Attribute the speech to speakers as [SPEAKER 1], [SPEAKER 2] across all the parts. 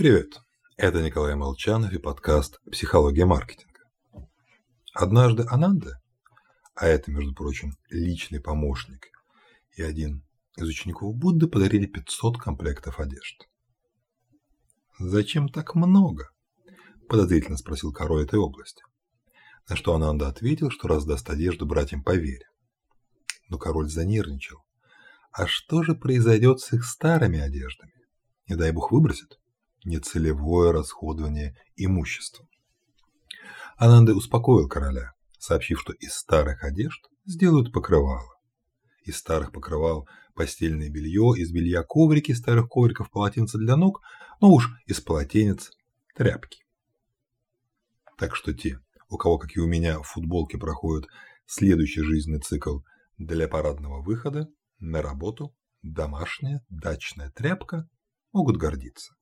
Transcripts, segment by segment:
[SPEAKER 1] Привет, это Николай Молчанов и подкаст «Психология маркетинга». Однажды Ананда, а это, между прочим, личный помощник и один из учеников Будды подарили 500 комплектов одежд. «Зачем так много?» – подозрительно спросил король этой области. На что Ананда ответил, что раздаст одежду братьям по вере. Но король занервничал. А что же произойдет с их старыми одеждами? Не дай бог выбросит? Нецелевое расходование имущества. Ананда успокоил короля, сообщив, что из старых одежд сделают покрывало. Из старых покрывал постельное белье, из белья коврики, старых ковриков полотенца для ног, но уж из полотенец тряпки. Так что те, у кого, как и у меня, в футболке проходит следующий жизненный цикл для парадного выхода, на работу, домашняя, дачная тряпка, могут гордиться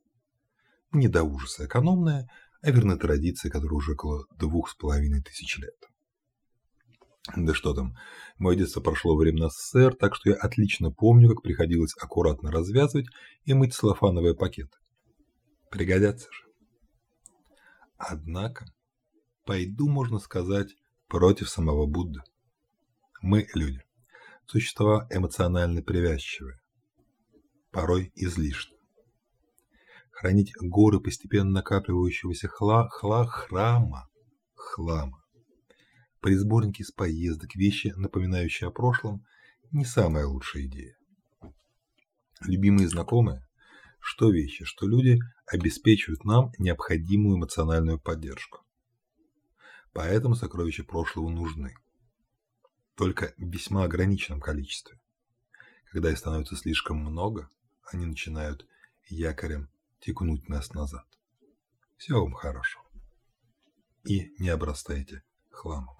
[SPEAKER 1] не до ужаса экономная, а верны традиции, которая уже около двух с половиной тысяч лет. Да что там, мое детство прошло во времена СССР, так что я отлично помню, как приходилось аккуратно развязывать и мыть целлофановые пакеты. Пригодятся же. Однако, пойду, можно сказать, против самого Будды. Мы, люди, существа эмоционально привязчивые, порой излишне хранить горы постепенно накапливающегося хла, хла, храма, хлама. При из поездок вещи, напоминающие о прошлом, не самая лучшая идея. Любимые знакомые, что вещи, что люди обеспечивают нам необходимую эмоциональную поддержку. Поэтому сокровища прошлого нужны. Только в весьма ограниченном количестве. Когда их становится слишком много, они начинают якорем текнуть нас назад. Всего вам хорошего. И не обрастайте хламом.